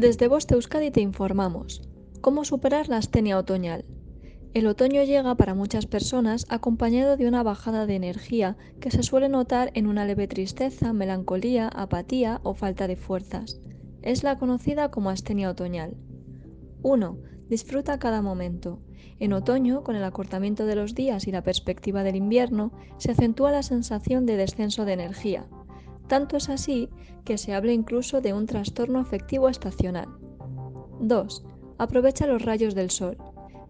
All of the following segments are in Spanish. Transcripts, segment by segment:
Desde Voz Euskadi te informamos. ¿Cómo superar la astenia otoñal? El otoño llega para muchas personas acompañado de una bajada de energía que se suele notar en una leve tristeza, melancolía, apatía o falta de fuerzas. Es la conocida como astenia otoñal. 1. Disfruta cada momento. En otoño, con el acortamiento de los días y la perspectiva del invierno, se acentúa la sensación de descenso de energía. Tanto es así que se habla incluso de un trastorno afectivo estacional. 2. Aprovecha los rayos del sol.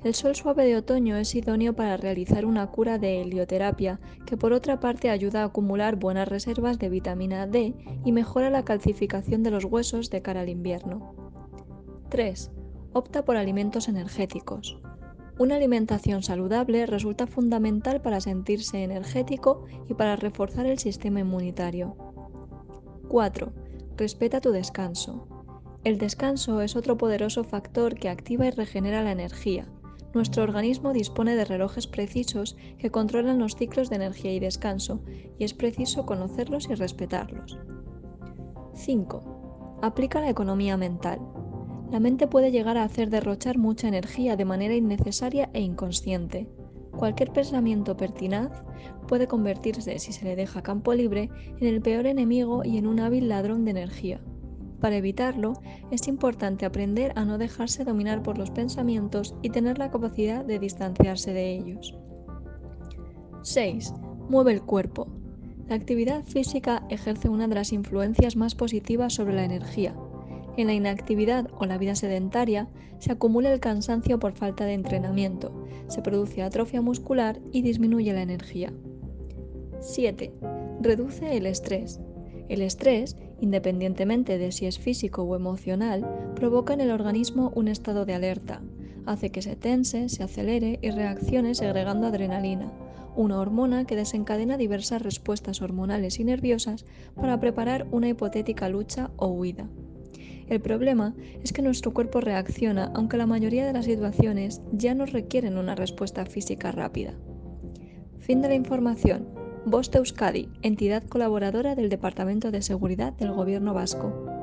El sol suave de otoño es idóneo para realizar una cura de helioterapia que por otra parte ayuda a acumular buenas reservas de vitamina D y mejora la calcificación de los huesos de cara al invierno. 3. Opta por alimentos energéticos. Una alimentación saludable resulta fundamental para sentirse energético y para reforzar el sistema inmunitario. 4. Respeta tu descanso. El descanso es otro poderoso factor que activa y regenera la energía. Nuestro organismo dispone de relojes precisos que controlan los ciclos de energía y descanso, y es preciso conocerlos y respetarlos. 5. Aplica la economía mental. La mente puede llegar a hacer derrochar mucha energía de manera innecesaria e inconsciente. Cualquier pensamiento pertinaz puede convertirse, si se le deja campo libre, en el peor enemigo y en un hábil ladrón de energía. Para evitarlo, es importante aprender a no dejarse dominar por los pensamientos y tener la capacidad de distanciarse de ellos. 6. Mueve el cuerpo. La actividad física ejerce una de las influencias más positivas sobre la energía, en la inactividad o la vida sedentaria se acumula el cansancio por falta de entrenamiento, se produce atrofia muscular y disminuye la energía. 7. Reduce el estrés. El estrés, independientemente de si es físico o emocional, provoca en el organismo un estado de alerta, hace que se tense, se acelere y reaccione segregando adrenalina, una hormona que desencadena diversas respuestas hormonales y nerviosas para preparar una hipotética lucha o huida. El problema es que nuestro cuerpo reacciona aunque la mayoría de las situaciones ya no requieren una respuesta física rápida. Fin de la información. Voz Euskadi, entidad colaboradora del Departamento de Seguridad del Gobierno Vasco.